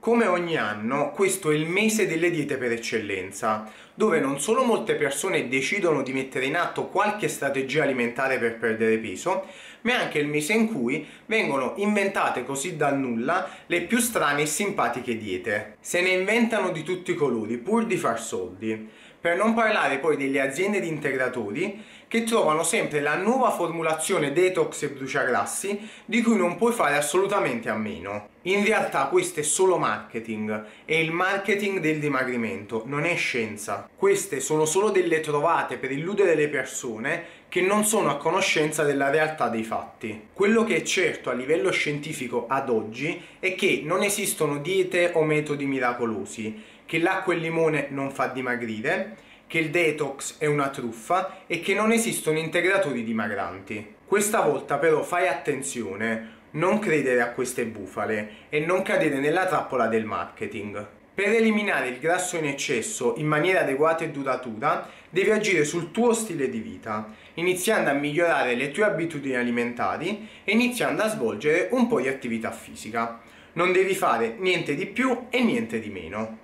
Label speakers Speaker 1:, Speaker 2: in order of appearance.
Speaker 1: Come ogni anno, questo è il mese delle diete per eccellenza, dove non solo molte persone decidono di mettere in atto qualche strategia alimentare per perdere peso, ma è anche il mese in cui vengono inventate così dal nulla le più strane e simpatiche diete. Se ne inventano di tutti i colori pur di far soldi. Per non parlare poi delle aziende di integratori che trovano sempre la nuova formulazione detox e bruciagrassi di cui non puoi fare assolutamente a meno. In realtà questo è solo marketing, è il marketing del dimagrimento, non è scienza. Queste sono solo delle trovate per illudere le persone che non sono a conoscenza della realtà dei fatti. Quello che è certo a livello scientifico ad oggi è che non esistono diete o metodi miracolosi che l'acqua e il limone non fa dimagrire, che il detox è una truffa e che non esistono integratori dimagranti. Questa volta però fai attenzione, non credere a queste bufale e non cadere nella trappola del marketing. Per eliminare il grasso in eccesso in maniera adeguata e duratura, devi agire sul tuo stile di vita, iniziando a migliorare le tue abitudini alimentari e iniziando a svolgere un po' di attività fisica. Non devi fare niente di più e niente di meno.